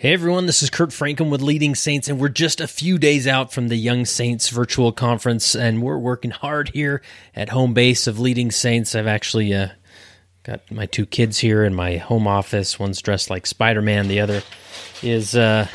Hey everyone, this is Kurt Francom with Leading Saints, and we're just a few days out from the Young Saints virtual conference, and we're working hard here at home base of Leading Saints. I've actually uh, got my two kids here in my home office. One's dressed like Spider Man, the other is uh,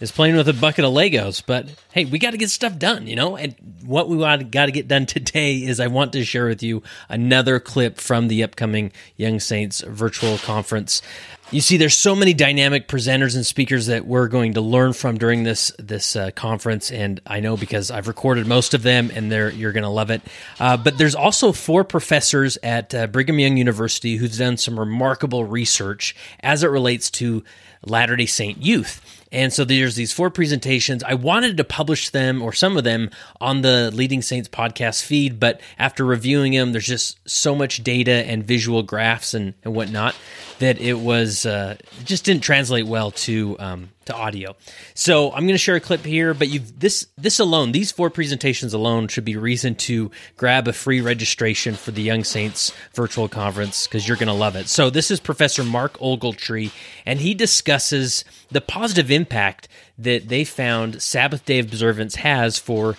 is playing with a bucket of Legos. But hey, we got to get stuff done, you know. And what we got to get done today is I want to share with you another clip from the upcoming Young Saints virtual conference. You see, there's so many dynamic presenters and speakers that we're going to learn from during this this uh, conference, and I know because I've recorded most of them, and they're you're going to love it. Uh, but there's also four professors at uh, Brigham Young University who's done some remarkable research as it relates to Latter Day Saint youth. And so there's these four presentations. I wanted to publish them or some of them on the Leading Saints podcast feed, but after reviewing them, there's just so much data and visual graphs and, and whatnot that it was uh, just didn't translate well to um, to audio. So I'm going to share a clip here, but you've this this alone, these four presentations alone should be reason to grab a free registration for the Young Saints virtual conference because you're going to love it. So this is Professor Mark Ogletree, and he discusses the positive impact that they found Sabbath day observance has for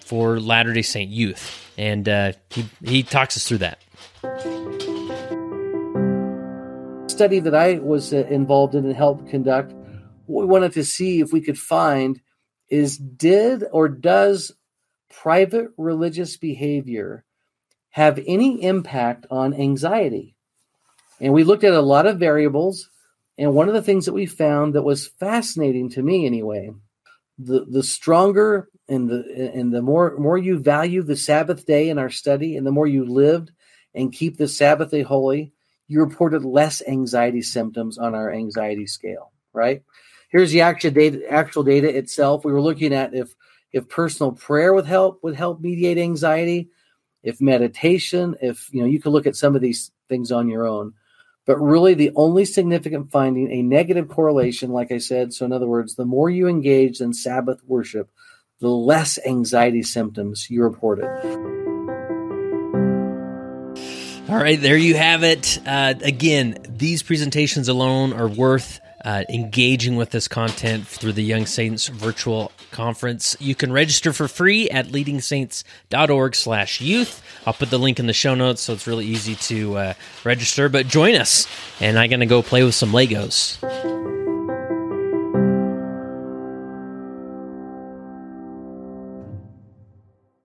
for Latter Day Saint youth, and uh, he he talks us through that study that I was uh, involved in and helped conduct, what we wanted to see if we could find is did or does private religious behavior have any impact on anxiety? And we looked at a lot of variables. And one of the things that we found that was fascinating to me anyway, the, the stronger and the and the more more you value the Sabbath day in our study and the more you lived and keep the Sabbath day holy, you reported less anxiety symptoms on our anxiety scale, right? Here's the actual data, actual data itself. We were looking at if if personal prayer would help would help mediate anxiety, if meditation, if you know, you could look at some of these things on your own. But really, the only significant finding, a negative correlation, like I said. So, in other words, the more you engage in Sabbath worship, the less anxiety symptoms you reported. All right, there you have it. Uh, again, these presentations alone are worth uh, engaging with this content through the Young Saints virtual conference. You can register for free at leadingsaints.org slash youth. I'll put the link in the show notes so it's really easy to uh, register, but join us. And I'm going to go play with some Legos.